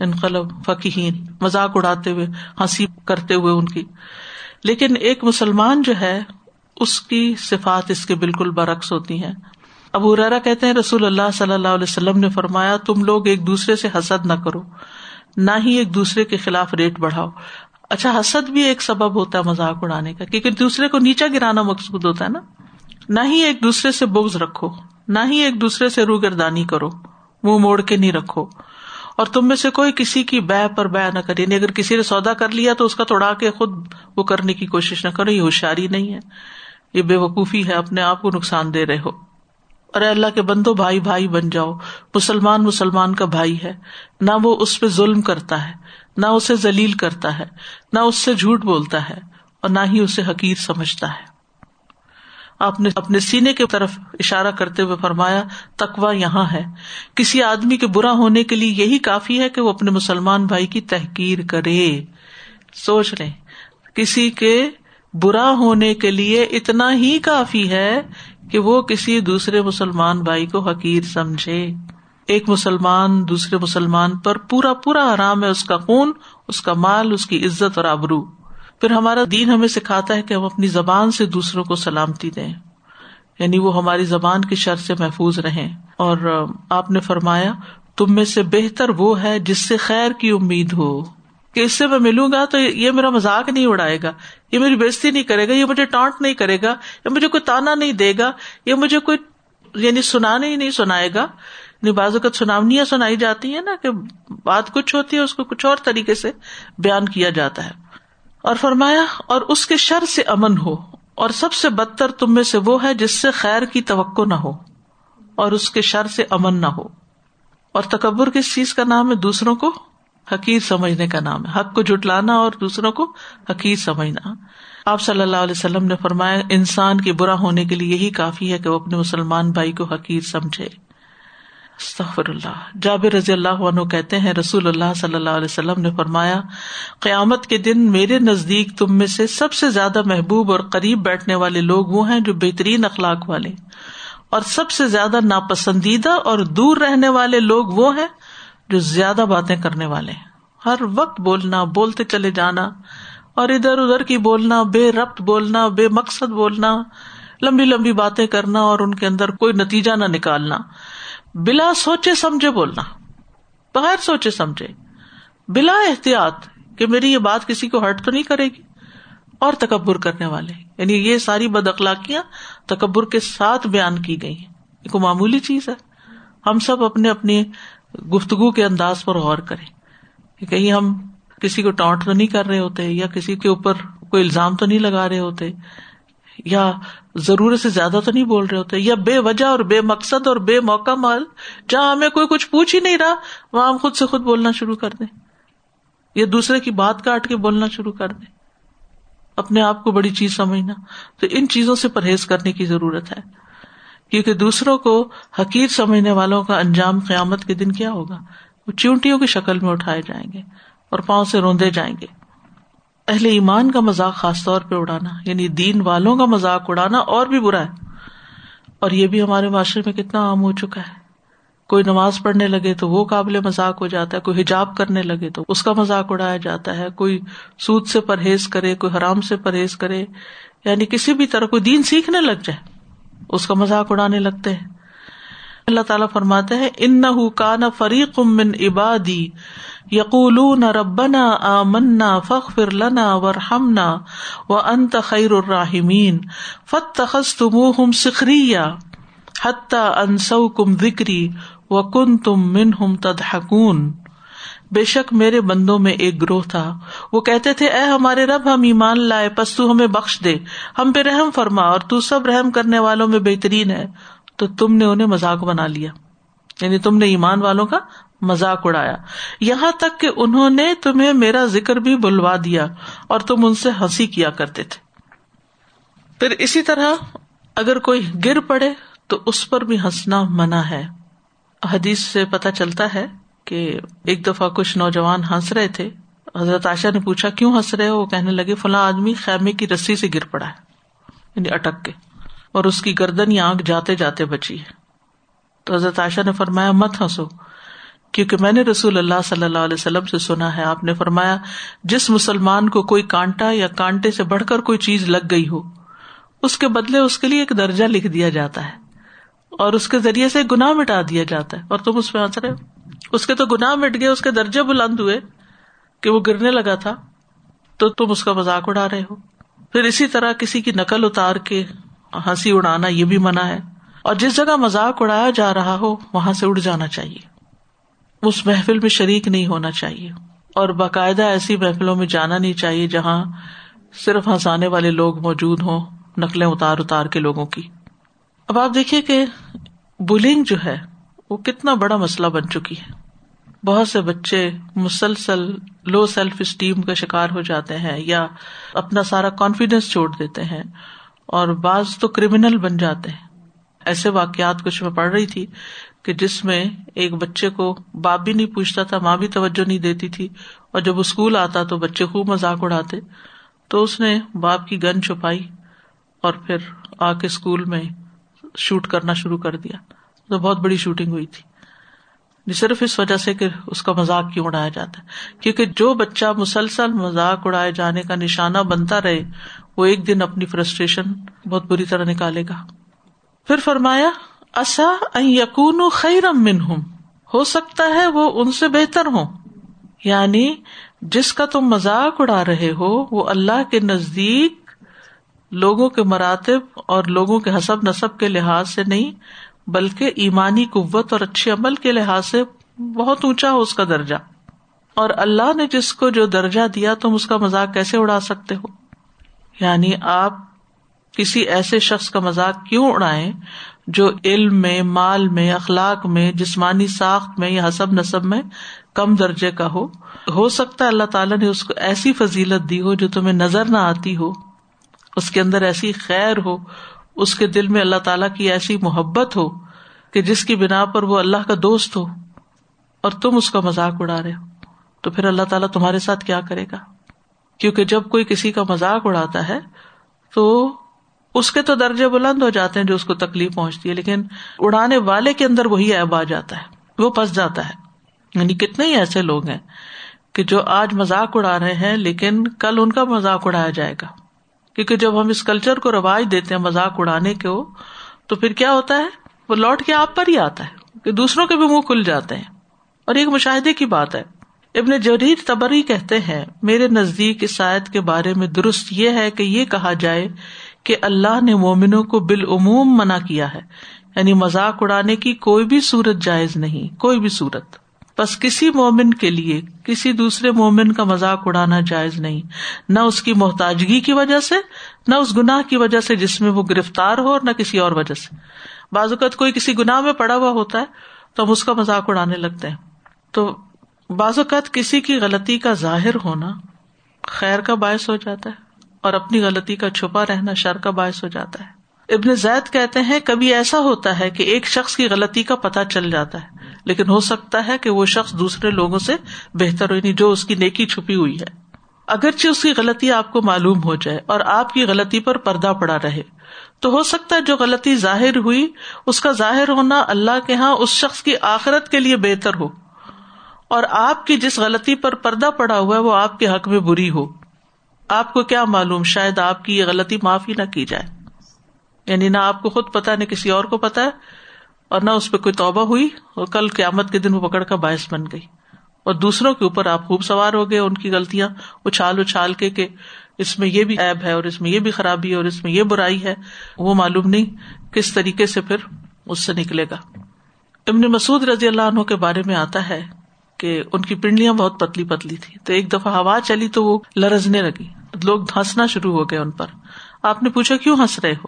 انقلب فقین مذاق اڑاتے ہوئے، ہنسی کرتے ہوئے ان کی۔ لیکن ایک مسلمان جو ہے، اس کی صفات اس کے بالکل برعکس ہوتی ہیں۔ ابو ریرا کہتے ہیں، رسول اللہ صلی اللہ علیہ وسلم نے فرمایا، تم لوگ ایک دوسرے سے حسد نہ کرو۔ نہ ہی ایک دوسرے کے خلاف ریٹ بڑھاؤ۔ اچھا حسد بھی ایک سبب ہوتا ہے مذاق اڑانے کا، کیونکہ دوسرے کو نیچا گرانا مقصود ہوتا ہے نا۔ نہ ہی ایک دوسرے سے بوگز رکھو، نہ ہی ایک دوسرے سے روگردانی کرو، منہ موڑ کے نہیں رکھو۔ اور تم میں سے کوئی کسی کی بہ پر بہ نہ کرے یعنی اگر کسی نے سودا کر لیا تو اس کا توڑا کے خود وہ کرنے کی کوشش نہ کرو، یہ ہوشیاری نہیں ہے۔ یہ بے وقوفی ہے، اپنے آپ کو نقصان دے رہے ہو۔ اور اللہ کے بندو، بھائی بھائی بن جاؤ۔ مسلمان مسلمان کا بھائی ہے۔ نہ وہ اس پہ ظلم کرتا ہے، نہ اسے ذلیل کرتا ہے، نہ اس سے جھوٹ بولتا ہے، اور نہ ہی اسے حقیر سمجھتا ہے۔ آپ نے اپنے سینے کی طرف اشارہ کرتے ہوئے فرمایا تکوا یہاں ہے۔ کسی آدمی کے برا ہونے کے لیے یہی کافی ہے کہ وہ اپنے مسلمان بھائی کی تحقیر کرے۔ سوچ رہے کسی کے برا ہونے کے لیے اتنا ہی کافی ہے کہ وہ کسی دوسرے مسلمان بھائی کو حقیر سمجھے۔ ایک مسلمان دوسرے مسلمان پر پورا پورا حرام ہے، اس کا خون، اس کا مال، اس کی عزت اور آبرو۔ پھر ہمارا دین ہمیں سکھاتا ہے کہ ہم اپنی زبان سے دوسروں کو سلامتی دیں۔ یعنی وہ ہماری زبان کی شر سے محفوظ رہیں۔ اور آپ نے فرمایا، تم میں سے بہتر وہ ہے جس سے خیر کی امید ہو۔ کہ اس سے میں ملوں گا تو یہ میرا مذاق نہیں اڑائے گا، یہ میری بےزتی نہیں کرے گا، یہ مجھے ٹانٹ نہیں کرے گا یا مجھے کوئی تانا نہیں دے گا، یہ مجھے کوئی یعنی سنانے ہی نہیں سنائے گا۔ بعض اوقات سناونیاں سنائی جاتی ہیں نا کہ بات کچھ ہوتی ہے، اس کو کچھ اور طریقے سے بیان کیا جاتا ہے۔ اور فرمایا، اور اس کے شر سے امن ہو، اور سب سے بدتر تم میں سے وہ ہے جس سے خیر کی توقع نہ ہو، اور اس کے شر سے امن نہ ہو۔ اور تکبر کس چیز کا نام ہے؟ دوسروں کو؟ حقیر سمجھنے کا نام ہے۔ حق کو جٹلانا اور دوسروں کو حقیر سمجھنا۔ آپ صلی اللہ علیہ وسلم نے فرمایا، انسان کے برا ہونے کے لیے یہی کافی ہے کہ وہ اپنے مسلمان بھائی کو حقیر سمجھے۔ اللہ۔ جابر رضی اللہ عنہ کہتے ہیں، رسول اللہ صلی اللہ علیہ وسلم نے فرمایا، قیامت کے دن میرے نزدیک تم میں سے سب سے زیادہ محبوب اور قریب بیٹھنے والے لوگ وہ ہیں جو بہترین اخلاق والے۔ اور سب سے زیادہ ناپسندیدہ اور دور رہنے والے لوگ وہ ہیں جو زیادہ باتیں کرنے والے ہیں۔ ہر وقت بولنا، بولتے چلے جانا، اور ادھر ادھر کی بولنا، بے ربط بولنا، بے مقصد بولنا، لمبی لمبی باتیں کرنا اور ان کے اندر کوئی نتیجہ نہ نکالنا۔ بلا سوچے سمجھے بولنا۔ بغیر سوچے سمجھے۔ بلا احتیاط کہ میری یہ بات کسی کو ہرٹ تو نہیں کرے گی۔ اور تکبر کرنے والے۔ یعنی یہ ساری بد اخلاقیاں تکبر کے ساتھ بیان کی گئی ہیں۔ ایک معمولی چیز ہے۔ ہم سب اپنے اپنی گفتگو کے انداز پر غور کریں کہ کہیں ہم کسی کو ٹانٹ تو نہیں کر رہے ہوتے یا کسی کے اوپر کوئی الزام تو نہیں لگا رہے ہوتے یا ضرورت سے زیادہ تو نہیں بول رہے ہوتے یا بے وجہ اور بے مقصد اور بے موقع مال جہاں ہمیں کوئی کچھ پوچھ ہی نہیں رہا، وہاں ہم خود سے خود بولنا شروع کر دیں۔ یا دوسرے کی بات کاٹ کے بولنا شروع کر دیں۔ اپنے آپ کو بڑی چیز سمجھنا۔ تو ان چیزوں سے پرہیز کرنے کی ضرورت ہے۔ کیونکہ دوسروں کو حقیر سمجھنے والوں کا انجام قیامت کے دن کیا ہوگا؟ وہ چونٹیوں کی شکل میں اٹھائے جائیں گے اور پاؤں سے روندے جائیں گے۔ اہل ایمان کا مذاق خاص طور پہ اڑانا یعنی دین والوں کا مذاق اڑانا اور بھی برا ہے۔ اور یہ بھی ہمارے معاشرے میں کتنا عام ہو چکا ہے۔ کوئی نماز پڑھنے لگے تو وہ قابل مذاق ہو جاتا ہے، کوئی حجاب کرنے لگے تو اس کا مذاق اڑایا جاتا ہے۔ کوئی سود سے پرہیز کرے، کوئی حرام سے پرہیز کرے یعنی کسی بھی طرح کوئی دین سیکھنے لگ جائے۔ اس کا مذاق اڑانے لگتے ہیں۔ اللہ تعالیٰ فرماتے ہیں ان نہ فریق من عبادی یقول نہ ربنا آ منا فخ فر لنا ور و انت خیر الراہمین فت تخص تم سکھری حتہ انسو کم وکری و کن تم من ہم تدہکون بے شک میرے بندوں میں ایک گروہ تھا۔ وہ کہتے تھے، اے ہمارے رب، ہم ایمان لائے، پس تو ہمیں بخش دے۔ ہم پہ رحم فرما اور تو سب رحم کرنے والوں میں بہترین ہے۔ تو تم نے انہیں مذاق بنا لیا۔ یعنی تم نے ایمان والوں کا مذاق اڑایا۔ یہاں تک کہ انہوں نے تمہیں میرا ذکر بھی بلوا دیا اور تم ان سے ہنسی کیا کرتے تھے۔ پھر اسی طرح اگر کوئی گر پڑے تو اس پر بھی ہنسنا منع ہے۔ حدیث سے پتا چلتا ہے کہ ایک دفعہ کچھ نوجوان ہنس رہے تھے۔ حضرت آشا نے پوچھا، کیوں ہنس رہے وہ کہنے لگے، فلاں آدمی خیمے کی رسی سے گر پڑا ہے یعنی اٹک کے، اور اس کی گردن یا آنکھ جاتے جاتے بچی ہے۔ تو حضرت عائشہ نے فرمایا، مت ہنسو، کیونکہ میں نے رسول اللہ صلی اللہ علیہ وسلم سے سنا ہے۔ آپ نے فرمایا، جس مسلمان کو کوئی کانٹا یا کانٹے سے بڑھ کر کوئی چیز لگ گئی ہو، اس کے بدلے اس کے لیے ایک درجہ لکھ دیا جاتا ہے، اور اس کے ذریعے سے گناہ مٹا دیا جاتا ہے، اور تم اس پہ ہنس رہے ہو۔ اس کے تو گناہ مٹ گئے، اس کے درجے بلند ہوئے کہ وہ گرنے لگا تھا، تو تم اس کا مذاق اڑا رہے ہو۔ پھر اسی طرح کسی کی نقل اتار کے ہنسی اڑانا یہ بھی منع ہے۔ اور جس جگہ مذاق اڑایا جا رہا ہو، وہاں سے اڑ جانا چاہیے۔ اس محفل میں شریک نہیں ہونا چاہیے۔ اور باقاعدہ ایسی محفلوں میں جانا نہیں چاہیے جہاں صرف ہنسانے والے لوگ موجود ہوں، نقلیں اتار اتار کے لوگوں کی۔ اب آپ دیکھیے کہ بلنگ جو ہے وہ کتنا بڑا مسئلہ بن چکی ہے۔ بہت سے بچے مسلسل لو سیلف اسٹیم کا شکار ہو جاتے ہیں یا اپنا سارا کانفیڈینس چھوڑ دیتے ہیں اور بعض تو کریمنل بن جاتے ہیں۔ ایسے واقعات کچھ میں پڑھ رہی تھی کہ جس میں ایک بچے کو باپ بھی نہیں پوچھتا تھا، ماں بھی توجہ نہیں دیتی تھی اور جب اسکول آتا تو بچے خوب مذاق اڑاتے۔ تو اس نے باپ کی گن چھپائی اور پھر آ کے اسکول میں شوٹ کرنا شروع کر دیا۔ تو بہت بڑی شوٹنگ ہوئی تھی۔ صرف اس وجہ سے کہ اس کا مزاق کیوں اڑایا جاتا ہے؟ کیونکہ جو بچہ مسلسل مزاق اڑائے جانے کا نشانہ بنتا رہے، وہ ایک دن اپنی فرسٹریشن بہت بری طرح نکالے گا۔ پھر فرمایا اصا یقون خیرم من ہوں ہو سکتا ہے وہ ان سے بہتر ہو یعنی جس کا تم مزاق اڑا رہے ہو، وہ اللہ کے نزدیک لوگوں کے مراتب اور لوگوں کے حسب نصب کے لحاظ سے نہیں بلکہ ایمانی قوت اور اچھے عمل کے لحاظ سے بہت اونچا ہو اس کا درجہ۔ اور اللہ نے جس کو جو درجہ دیا، تم اس کا مزاق کیسے اڑا سکتے ہو؟ یعنی آپ کسی ایسے شخص کا مزاق کیوں اڑائے جو علم میں، مال میں، اخلاق میں، جسمانی ساخت میں یا حسب نصب میں کم درجے کا ہو؟ ہو سکتا ہے اللہ تعالیٰ نے اس کو ایسی فضیلت دی ہو جو تمہیں نظر نہ آتی ہو، اس کے اندر ایسی خیر ہو اس کے دل میں اللہ تعالیٰ کی ایسی محبت ہو کہ جس کی بنا پر وہ اللہ کا دوست ہو اور تم اس کا مذاق اڑا رہے ہو۔ تو پھر اللہ تعالیٰ تمہارے ساتھ کیا کرے گا؟ کیونکہ جب کوئی کسی کا مذاق اڑاتا ہے تو اس کے تو درجے بلند ہو جاتے ہیں جو اس کو تکلیف پہنچتی ہے، لیکن اڑانے والے کے اندر وہی ایب آ جاتا ہے، وہ پس جاتا ہے۔ یعنی کتنے ہی ایسے لوگ ہیں کہ جو آج مذاق اڑا رہے ہیں، لیکن کل ان کا مذاق اڑایا جائے گا۔ کیونکہ جب ہم اس کلچر کو رواج دیتے ہیں، مذاق اڑانے کو تو پھر کیا ہوتا ہے؟ وہ لوٹ کے آپ پر ہی آتا ہے کہ دوسروں کے بھی منہ کھل جاتے ہیں۔ اور ایک مشاہدے کی بات ہے۔ ابن جریر تبری کہتے ہیں، میرے نزدیک اس آیت کے بارے میں درست یہ ہے کہ یہ کہا جائے کہ اللہ نے مومنوں کو بالعموم منع کیا ہے۔ یعنی مذاق اڑانے کی کوئی بھی صورت جائز نہیں، کوئی بھی صورت۔ بس کسی مومن کے لیے کسی دوسرے مومن کا مذاق اڑانا جائز نہیں، نہ اس کی محتاجگی کی وجہ سے، نہ اس گناہ کی وجہ سے جس میں وہ گرفتار ہو اور نہ کسی اور وجہ سے۔ بعض اوقات کوئی کسی گناہ میں پڑا ہوا ہوتا ہے تو ہم اس کا مذاق اڑانے لگتے ہیں۔ تو بعض اوقات کسی کی غلطی کا ظاہر ہونا خیر کا باعث ہو جاتا ہے اور اپنی غلطی کا چھپا رہنا شر کا باعث ہو جاتا ہے۔ ابن زید کہتے ہیں، کبھی ایسا ہوتا ہے کہ ایک شخص کی غلطی کا پتا چل جاتا ہے، لیکن ہو سکتا ہے کہ وہ شخص دوسرے لوگوں سے بہتر ہو یعنی جو اس کی نیکی چھپی ہوئی ہے۔ اگرچہ اس کی غلطی آپ کو معلوم ہو جائے اور آپ کی غلطی پر پردہ پڑا رہے، تو ہو سکتا ہے جو غلطی ظاہر ہوئی، اس کا ظاہر ہونا اللہ کے یہاں اس شخص کی آخرت کے لیے بہتر ہو۔ اور آپ کی جس غلطی پر پردہ پڑا ہوا ہے، وہ آپ کے حق میں بری ہو۔ آپ کو کیا معلوم، شاید آپ کی یہ غلطی معافی نہ کی جائے۔ یعنی نہ آپ کو خود پتا نہ کسی اور کو پتا ہے اور نہ اس پہ کوئی توبہ ہوئی اور کل قیامت کے دن وہ پکڑ کا باعث بن گئی۔ اور دوسروں کے اوپر آپ خوب سوار ہو گئے ان کی غلطیاں، اچھال اچھال کے کہ اس میں یہ بھی ایب ہے اور اس میں یہ بھی خرابی ہے اور اس میں یہ برائی ہے، وہ معلوم نہیں کس طریقے سے پھر اس سے نکلے گا۔ ابن مسعود رضی اللہ عنہ کے بارے میں آتا ہے کہ ان کی پنڈلیاں بہت پتلی پتلی تھی تو ایک دفعہ ہوا چلی تو وہ لرزنے لگی۔ لوگ ہنسنا شروع ہو گئے ان پر۔ آپ نے پوچھا کیوں ہنس رہے ہو؟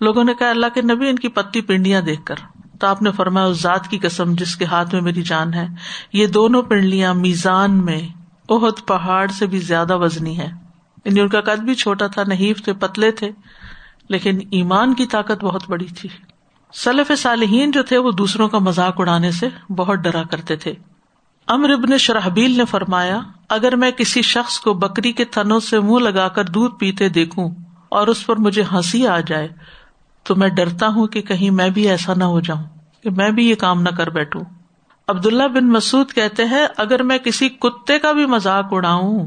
لوگوں نے کہا، اللہ کے نبی ان کی پتلی پنڈلیاں دیکھ کر۔ تو آپ نے فرمایا، اس ذات کی قسم جس کے ہاتھ میں میری جان ہے، یہ دونوں پنڈلیاں میزان میں بہت پہاڑ سے بھی زیادہ وزنی ہے یعنی ان کا قد بھی چھوٹا تھا، نحیف تھے، پتلے تھے، لیکن ایمان کی طاقت بہت بڑی تھی۔ سلف صالحین جو تھے، وہ دوسروں کا مذاق اڑانے سے بہت ڈرا کرتے تھے۔ امر ابن شرحبیل نے فرمایا، اگر میں کسی شخص کو بکری کے تھنوں سے منہ لگا کر دودھ پیتے دیکھوں اور اس پر مجھے ہنسی آ جائے تو میں ڈرتا ہوں کہ کہیں میں بھی ایسا نہ ہو جاؤں، کہ میں بھی یہ کام نہ کر بیٹھوں۔ عبداللہ بن مسعد کہتے ہیں، اگر میں کسی کتے کا بھی مذاق اڑاؤں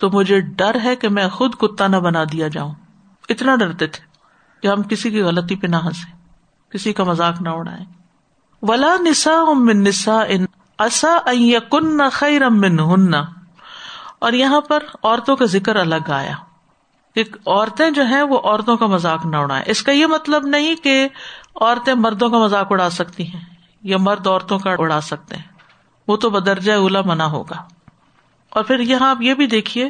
تو مجھے ڈر ہے کہ میں خود کتا نہ بنا دیا جاؤں۔ اتنا ڈرتے تھے کہ ہم کسی کی غلطی پہ نہ ہنسے کسی کا مذاق نہ اڑائے ولا نسا من نسا ان اصا کن خیر ہن اور یہاں پر عورتوں کا ذکر الگ آیا۔ عورتیں جو ہیں وہ عورتوں کا مذاق نہ اڑائے اس کا یہ مطلب نہیں کہ عورتیں مردوں کا مذاق اڑا سکتی ہیں یا مرد عورتوں کا اڑا سکتے ہیں۔ وہ تو بدرجہ اولا منع ہوگا۔ اور پھر یہاں آپ یہ بھی دیکھیے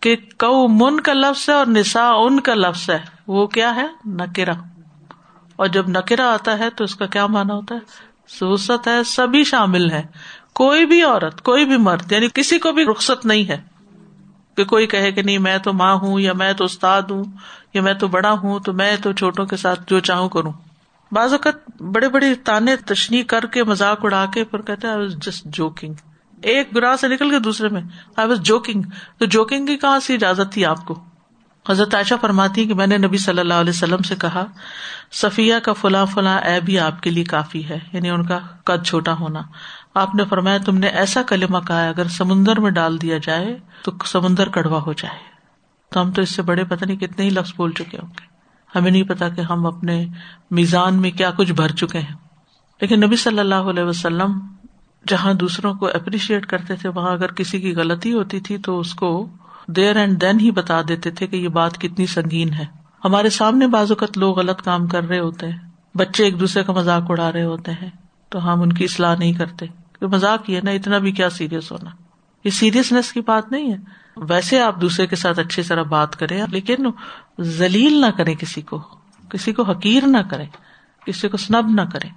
کہ کو من کا لفظ ہے اور نسا ان کا لفظ ہے۔ وہ کیا ہے؟ نکرا اور جب نکرا آتا ہے تو اس کا کیا مانا ہوتا ہے؟ سوست ہے، سبھی شامل ہے کوئی بھی عورت، کوئی بھی مرد یعنی کسی کو بھی رخصت نہیں ہے۔ کہ کوئی کہے کہ نہیں میں تو ماں ہوں یا میں تو استاد ہوں یا میں تو بڑا ہوں تو میں تو چھوٹوں کے ساتھ جو چاہوں کروں۔ بعض اوقات بڑے بڑے تانے تشنی کر کے مذاق اڑا کے پھر کہتے جسٹ جوکنگ ایک گراہ سے نکل کے دوسرے میں آئی واز جوکنگ تو جوکنگ کی کہاں سے اجازت تھی آپ کو؟ حضرت عائشہ فرماتی کہ میں نے نبی صلی اللہ علیہ وسلم سے کہا، صفیہ کا فلاں فلاں اے بھی آپ کے لیے کافی ہے یعنی ان کا قد چھوٹا ہونا۔ آپ نے فرمایا تم نے ایسا کلمہ کہا اگر سمندر میں ڈال دیا جائے تو سمندر کڑوا ہو جائے۔ تو ہم تو اس سے بڑے پتہ نہیں کتنے ہی لفظ بول چکے ہوں گے۔ ہمیں نہیں پتا کہ ہم اپنے میزان میں کیا کچھ بھر چکے ہیں۔ لیکن نبی صلی اللہ علیہ وسلم جہاں دوسروں کو اپریشیٹ کرتے تھے، وہاں اگر کسی کی غلطی ہوتی تھی تو اس کو دیر اینڈ دین ہی بتا دیتے تھے کہ یہ بات کتنی سنگین ہے۔ ہمارے سامنے بعض اوقات لوگ غلط کام کر رہے ہوتے ہیں۔ بچے ایک دوسرے کا مذاق اڑا رہے ہوتے ہیں۔ تو ہم ان کی اصلاح نہیں کرتے۔ مذاق یہ نا اتنا بھی کیا سیریس ہونا۔ یہ سیریسنیس کی بات نہیں ہے۔ ویسے آپ دوسرے کے ساتھ اچھی طرح بات کریں، لیکن ذلیل نہ کریں کسی کو۔ کسی کو حقیر نہ کریں۔ کسی کو سنب نہ کریں۔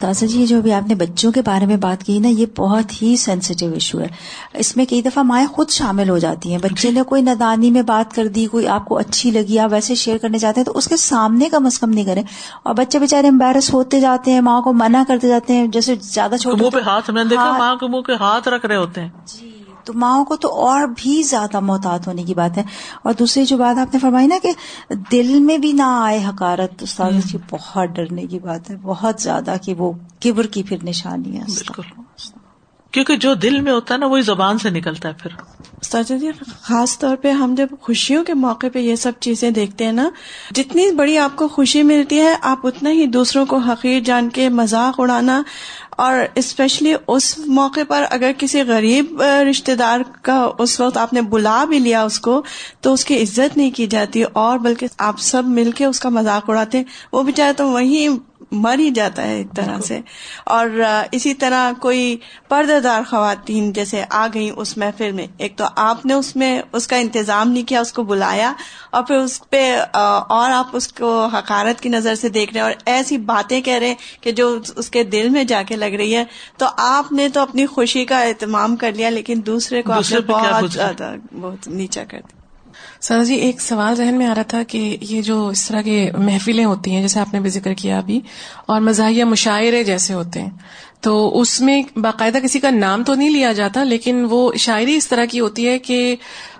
تازہ جی جو بھی آپ نے بچوں کے بارے میں بات کی نا یہ بہت ہی سینسیٹیو ایشو ہے۔ اس میں کئی دفعہ مائیں خود شامل ہو جاتی ہیں۔ بچے نے کوئی ندانی میں بات کر دی کوئی آپ کو اچھی لگی آپ ویسے شیئر کرنے جاتے ہیں تو اس کے سامنے کم از کم نہیں کریں۔ اور بچے بےچارے امبیرس ہوتے جاتے ہیں ماں کو منع کرتے جاتے ہیں جیسے زیادہ چھوٹے پہ ہاتھ میں دیکھا ماں کے منہ پہ ہاتھ رکھ رہے ہوتے ہیں۔ جی۔ تو ماؤں کو تو اور بھی زیادہ محتاط ہونے کی بات ہے۔ اور دوسری جو بات آپ نے فرمائی نا کہ دل میں بھی نہ آئے حکارت استاد جی بہت ڈرنے کی بات ہے بہت زیادہ کہ وہ کبر کی پھر نشانی ہے۔ بالکل۔ کیونکہ جو دل میں ہوتا ہے نا وہی زبان سے نکلتا ہے پھر۔ ساجا جی خاص طور پہ ہم جب خوشیوں کے موقع پہ یہ سب چیزیں دیکھتے ہیں نا جتنی بڑی آپ کو خوشی ملتی ہے آپ اتنا ہی دوسروں کو حقیر جان کے مذاق اڑانا اور اسپیشلی اس موقع پر اگر کسی غریب رشتے دار کا اس وقت آپ نے بلا بھی لیا اس کو، تو اس کی عزت نہیں کی جاتی اور بلکہ آپ سب مل کے اس کا مذاق اڑاتے ہیں۔ وہ بھی چاہے تو وہیں مر ہی جاتا ہے ایک طرح سے۔ اور اسی طرح کوئی پردہ دار خواتین جیسے آ گئی اس محفل میں۔ ایک تو آپ نے اس میں اس کا انتظام نہیں کیا اس کو بلایا اور پھر اس پہ اور آپ اس کو حکارت کی نظر سے دیکھ رہے ہیں اور ایسی باتیں کہہ رہے ہیں کہ جو اس کے دل میں جا کے لگ رہی ہے۔ تو آپ نے تو اپنی خوشی کا اہتمام کر لیا لیکن دوسرے کو آپ نے بہت زیادہ بہت نیچا کر دیا۔ سر جی ایک سوال ذہن میں آ رہا تھا کہ یہ جو اس طرح کی محفلیں ہوتی ہیں، جیسے آپ نے بھی ذکر کیا ابھی، اور مزاحیہ مشاعرے جیسے ہوتے ہیں، تو اس میں باقاعدہ کسی کا نام تو نہیں لیا جاتا، لیکن وہ شاعری اس طرح کی ہوتی ہے کہ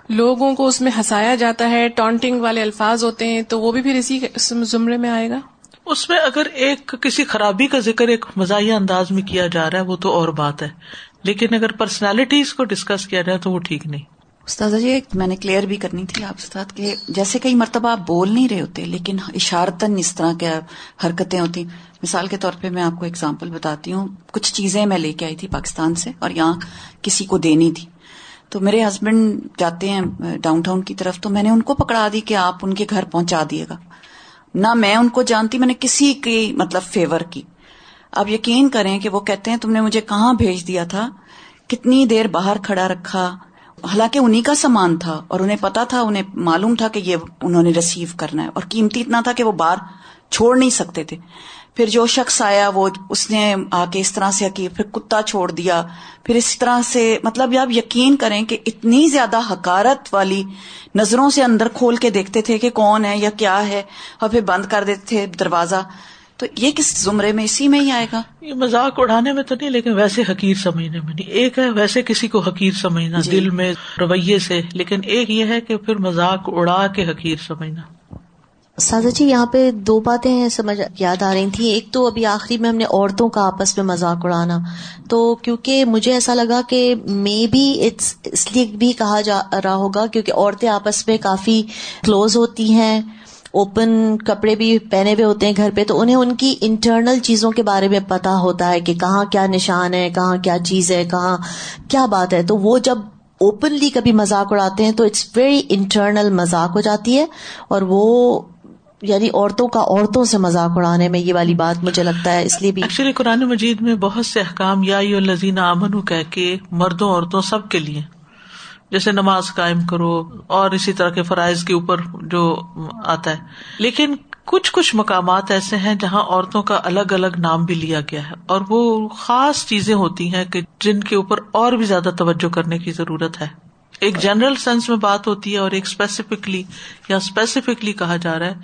لوگوں کو اس میں ہنسایا جاتا ہے، ٹانٹنگ والے الفاظ ہوتے ہیں، تو وہ بھی پھر اسی زمرے میں آئے گا؟ اس میں اگر ایک کسی خرابی کا ذکر ایک مزاحیہ انداز میں کیا جا رہا ہے، وہ تو اور بات ہے، لیکن اگر پرسنالٹیز کو ڈسکس کیا جائے تو وہ ٹھیک نہیں۔ استاذہ جی میں نے کلیئر بھی کرنی تھی آپ سے کہ جیسے کئی مرتبہ آپ بول نہیں رہے ہوتے، لیکن اشارتن اس طرح کے حرکتیں ہوتی۔ مثال کے طور پہ میں آپ کو اگزامپل بتاتی ہوں۔ کچھ چیزیں میں لے کے آئی تھی پاکستان سے اور یہاں کسی کو دینی تھی۔ تو میرے ہسبینڈ جاتے ہیں ڈاؤن ٹاؤن کی طرف، تو میں نے ان کو پکڑا دی کہ آپ ان کے گھر پہنچا دیے گا۔ نہ میں ان کو جانتی، میں نے کسی کی مطلب فیور کی۔ آپ یقین کریں کہ وہ کہتے ہیں، تم نے مجھے کہاں بھیج دیا تھا؟ کتنی دیر باہر کھڑا رکھا؟ حالانکہ انہیں کا سامان تھا اور انہیں پتا تھا، انہیں معلوم تھا کہ یہ انہوں نے ریسیو کرنا ہے اور قیمتی اتنا تھا کہ وہ باہر چھوڑ نہیں سکتے تھے۔ پھر جو شخص آیا، وہ اس نے آ کے اس طرح سے پھر کتا چھوڑ دیا۔ پھر اس طرح سے مطلب آپ یقین کریں کہ اتنی زیادہ حکارت والی نظروں سے اندر کھول کے دیکھتے تھے کہ کون ہے یا کیا ہے اور پھر بند کر دیتے تھے دروازہ۔ تو یہ کس زمرے میں اسی میں ہی آئے گا؟ یہ مذاق اڑانے میں تو نہیں لیکن ویسے حقیر سمجھنے میں نہیں۔ ایک ہے ویسے کسی کو حقیر سمجھنا جی۔ دل میں رویے سے۔ لیکن ایک یہ ہے کہ پھر مذاق اڑا کے حقیر سمجھنا۔ سازا جی یہاں پہ دو باتیں سمجھ یاد آ رہی تھیں۔ ایک تو ابھی آخری میں ہم نے عورتوں کا آپس میں مذاق اڑانا۔ تو کیونکہ مجھے ایسا لگا کہ مے بی اس لیے بھی کہا جا رہا ہوگا کیونکہ عورتیں آپس میں کافی کلوز ہوتی ہیں۔ اوپن کپڑے بھی پہنے ہوئے ہوتے ہیں گھر پہ، تو انہیں ان کی انٹرنل چیزوں کے بارے میں پتا ہوتا ہے کہ کہاں کیا نشان ہے، کہاں کیا چیز ہے، کہاں کیا بات ہے۔ تو وہ جب اوپنلی کبھی مذاق اڑاتے ہیں، تو اٹس ویری انٹرنل مذاق ہو جاتی ہے۔ اور وہ یعنی عورتوں کا عورتوں سے مذاق اڑانے میں یہ والی بات مجھے لگتا ہے، اس لیے بھی۔ ایکچولی قرآن مجید میں بہت سے احکام، یا لذین امن کہہ کے مردوں، عورتوں سب کے لیے۔ جیسے نماز قائم کرو اور اسی طرح کے فرائض کے اوپر جو آتا ہے۔ لیکن کچھ کچھ مقامات ایسے ہیں جہاں عورتوں کا الگ الگ نام بھی لیا گیا ہے اور وہ خاص چیزیں ہوتی ہیں کہ جن کے اوپر اور بھی زیادہ توجہ کرنے کی ضرورت ہے۔ ایک جنرل سینس میں بات ہوتی ہے اور ایک اسپیسیفکلی یا اسپیسیفکلی کہا جا رہا ہے،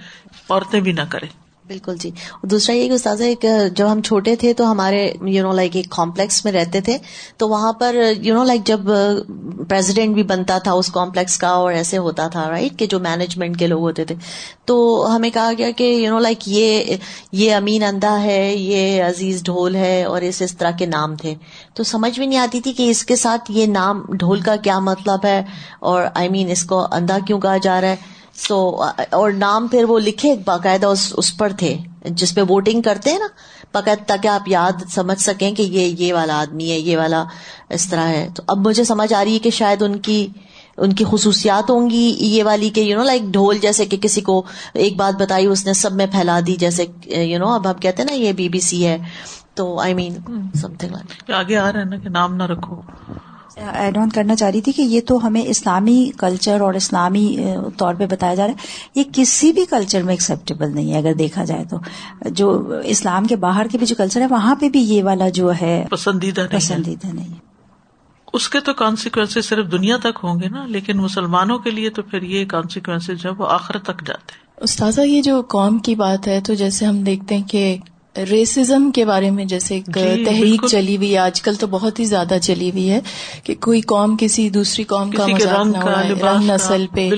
عورتیں بھی نہ کریں۔ بالکل جی۔ دوسرا یہ کہ استاذہ، ایک، جب ہم چھوٹے تھے تو ہمارے یو نو لائک ایک کمپلیکس میں رہتے تھے، تو وہاں پر یو نو لائک جب پریزیڈنٹ بھی بنتا تھا اس کمپلیکس کا، اور ایسے ہوتا تھا رائٹ کہ جو مینجمنٹ کے لوگ ہوتے تھے، تو ہمیں کہا گیا کہ یو نو لائک یہ یہ امین اندھا ہے، یہ عزیز ڈھول ہے، اور اس اس طرح کے نام تھے۔ تو سمجھ بھی نہیں آتی تھی کہ اس کے ساتھ یہ نام ڈھول کا کیا مطلب ہے، اور آئی I مین mean اس کو اندھا کیوں کہا جا رہا ہے۔ سو اور نام پھر وہ لکھے باقاعدہ اس پر تھے۔ جس پہ ووٹنگ کرتے ہیں نا باقاعدہ تاکہ آپ یاد سمجھ سکیں کہ یہ یہ والا آدمی ہے یہ والا اس طرح ہے۔ تو اب مجھے سمجھ آ رہی ہے کہ شاید ان کی ان کی خصوصیات ہوں گی یہ والی کہ یو نو لائک ڈھول جیسے کہ کسی کو ایک بات بتائی اس نے سب میں پھیلا دی جیسے یو نو اب ہم کہتے ہیں نا یہ بی بی سی ہے۔ تو آئی مین سم تھنگ آگے آ رہا ہے نا کہ نام نہ رکھو۔ ایڈ آن کرنا چاہ رہی تھی کہ یہ تو ہمیں اسلامی کلچر اور اسلامی طور پہ بتایا جا رہا ہے۔ یہ کسی بھی کلچر میں ایکسیپٹیبل نہیں ہے اگر دیکھا جائے تو۔ جو اسلام کے باہر کے بھی جو کلچر ہے وہاں پہ بھی یہ والا جو ہے پسندیدہ پسندیدہ نہیں ہے۔ اس کے تو کانسیکوینس صرف دنیا تک ہوں گے نا لیکن مسلمانوں کے لیے تو پھر یہ کانسیکوینس جو وہ آخر تک جاتے ہیں۔ استاذہ یہ جو قوم کی بات ہے تو جیسے ہم دیکھتے ہیں کہ ریسزم کے بارے میں جیسے ایک جی، تحریک چلی ہوئی آج کل تو بہت ہی زیادہ چلی ہوئی ہے کہ کوئی قوم کسی دوسری قوم کا رنگ نسل پہ۔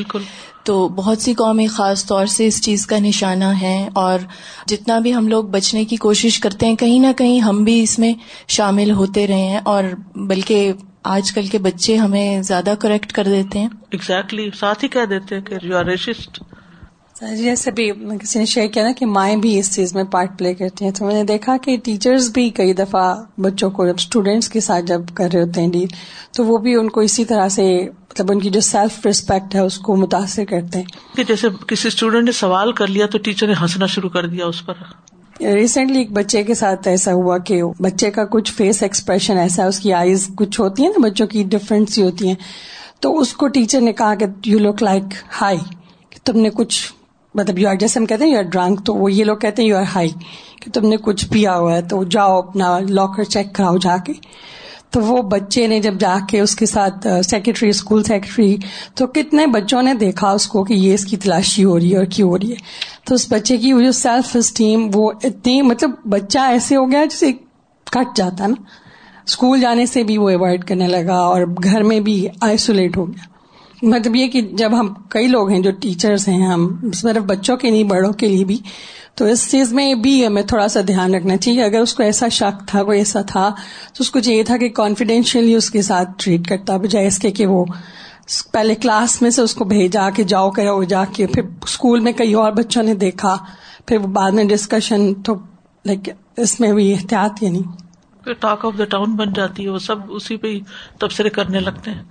تو بہت سی قومیں خاص طور سے اس چیز کا نشانہ ہے اور جتنا بھی ہم لوگ بچنے کی کوشش کرتے ہیں کہیں نہ کہیں ہم بھی اس میں شامل ہوتے رہے ہیں اور بلکہ آج کل کے بچے ہمیں زیادہ کریکٹ کر دیتے ہیں۔ ایگزیکٹلی ساتھ ہی کہہ دیتے کہ یو آر ریسسٹ جی ایسے بھی کسی نے شیئر کیا نا کہ مائیں بھی اس چیز میں پارٹ پلے کرتی ہیں۔ تو میں نے دیکھا کہ ٹیچرز بھی کئی دفعہ بچوں کو جب اسٹوڈینٹس کے ساتھ جب کر رہے ہوتے ہیں ڈیل تو وہ بھی ان کو اسی طرح سے مطلب ان کی جو سیلف ریسپیکٹ ہے اس کو متاثر کرتے ہیں۔ کہ جیسے کسی اسٹوڈینٹ نے سوال کر لیا تو ٹیچر نے ہنسنا شروع کر دیا اس پر۔ ریسنٹلی ایک بچے کے ساتھ ایسا ہوا کہ بچے کا کچھ فیس ایکسپریشن ایسا اس کی آئیز کچھ ہوتی ہیں نا بچوں کی ڈفرینٹ سی ہوتی ہیں۔ تو اس کو ٹیچر نے کہا کہ یو لک لائک ہائی تم نے کچھ مطلب یو آر جیسے ہم کہتے ہیں یو آر ڈرنک تو وہ یہ لوگ کہتے ہیں یو آر ہائی کہ تم نے کچھ پیا ہوا ہے، تو جاؤ اپنا لاکر چیک کراؤ جا کے۔ تو وہ بچے نے جب جا کے اس کے ساتھ سیکرٹری اسکول سیکرٹری تو کتنے بچوں نے دیکھا اس کو کہ یہ اس کی تلاشی ہو رہی ہے اور کیوں ہو رہی ہے۔ تو اس بچے کی جو سیلف اسٹیم وہ اتنی مطلب بچہ ایسے ہو گیا جسے کٹ جاتا نا۔ اسکول جانے سے بھی وہ اوائڈ کرنے لگا اور گھر میں بھی آئسولیٹ ہو گیا۔ مطلب یہ کہ جب ہم کئی لوگ ہیں جو ٹیچرس ہیں، ہم صرف بچوں کے نہیں، بڑوں کے لیے بھی، تو اس چیز میں بھی ہمیں تھوڑا سا دھیان رکھنا چاہیے۔ اگر اس کو ایسا شک تھا، کوئی ایسا تھا، تو اس کو چاہیے تھا کہ کانفیڈینشیلی اس کے ساتھ ٹریٹ کرتا، بجائے اس کے کہ وہ پہلے کلاس میں سے اس کو بھیجا کے جاؤ، کرو جا کے پھر اسکول میں کئی اور بچوں نے دیکھا، پھر وہ بعد میں ڈسکشن تو لائک اس میں بھی احتیاط ہی نہیں ٹاک آف دا ٹاؤن بن جاتی ہے، وہ سب اسی پہ ہی تبصرے کرنے لگتے ہیں۔